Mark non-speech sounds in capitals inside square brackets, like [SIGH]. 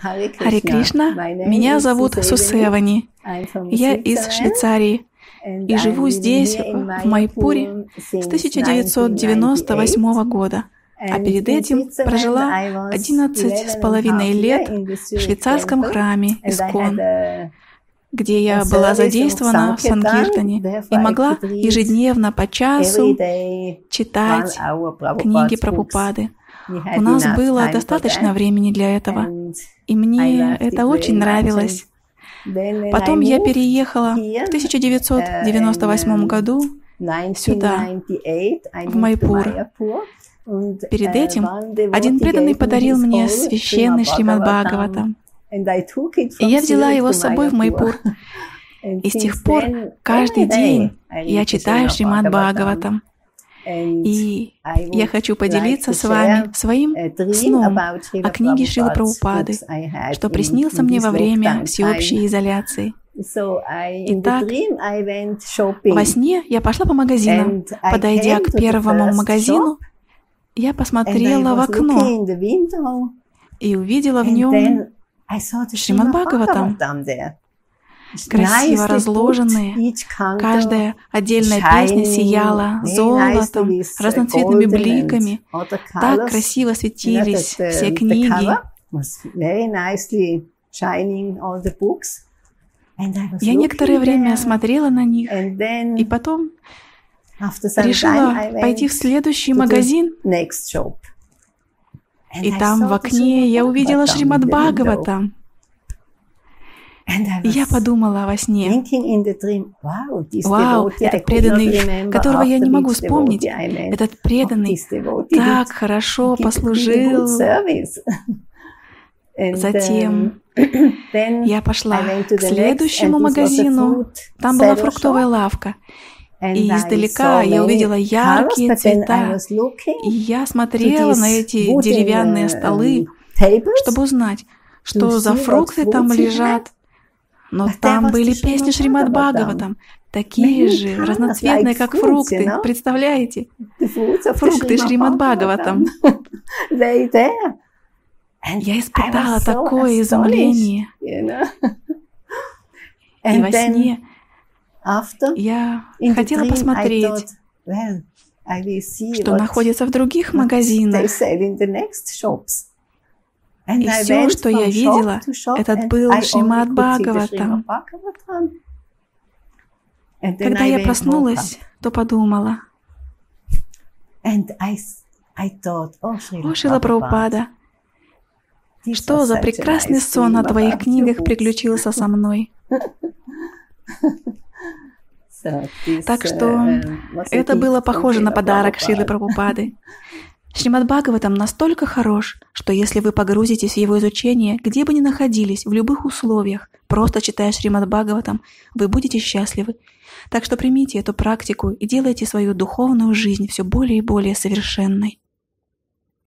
Хари Кришна, меня зовут Сусевани. Я из Швейцарии и живу здесь, в Майпуре, с 1998 года. А перед этим прожила 11 с половиной лет в швейцарском храме Искон, где я была задействована в Санкиртане и могла ежедневно по часу читать книги про Пупады. У нас было достаточно времени для этого, и мне это очень нравилось. Потом я переехала в 1998 году сюда, в Майпур. Перед этим один преданный подарил мне священный Шримад Бхагаватам. И я взяла его с собой в Майпур. [LAUGHS] И с тех пор каждый день я читаю Шримад Бхагаватам. И я хочу поделиться с вами своим сном о книге Шилы Прабхупады, что приснился мне во время всеобщей изоляции. Итак, во сне я пошла по магазинам. Подойдя к первому магазину, я посмотрела в окно и увидела в нем Шримад Бхагаватам красиво разложенные. Каждая отдельная песня сияла золотом, разноцветными бликами. Так красиво светились все книги. Я некоторое время смотрела на них, и потом решила пойти в следующий магазин. И там в окне я увидела Шримад Бхагаватам. Я подумала во сне, вау, этот преданный, которого я не могу вспомнить, этот преданный так хорошо послужил. [LAUGHS] Затем [CLEARS THROAT] я пошла к следующему магазину, там была фруктовая лавка. И издалека я увидела яркие цвета, и я смотрела на эти деревянные столы, чтобы узнать, что за фрукты там лежат. Но там были песни Шримад Бхагаватам, такие же, разноцветные, как фрукты. Представляете? Фрукты Шримад Бхагаватам. [LAUGHS] Я испытала такое изумление. [LAUGHS] И во сне я хотела посмотреть, что находится в других магазинах. И все, что я видела, этот был Шримад Бхагаватам. Когда я проснулась, то подумала, «О, Шила Прабхупада, что за прекрасный сон о твоих книгах приключился со мной?» [LAUGHS] Так что uh, это было похоже на подарок Шилы Прабхупады. [LAUGHS] Шримад Бхагаватам настолько хорош, что если вы погрузитесь в его изучение, где бы ни находились, в любых условиях, просто читая Шримад Бхагаватам, вы будете счастливы. Так что примите эту практику и делайте свою духовную жизнь все более и более совершенной.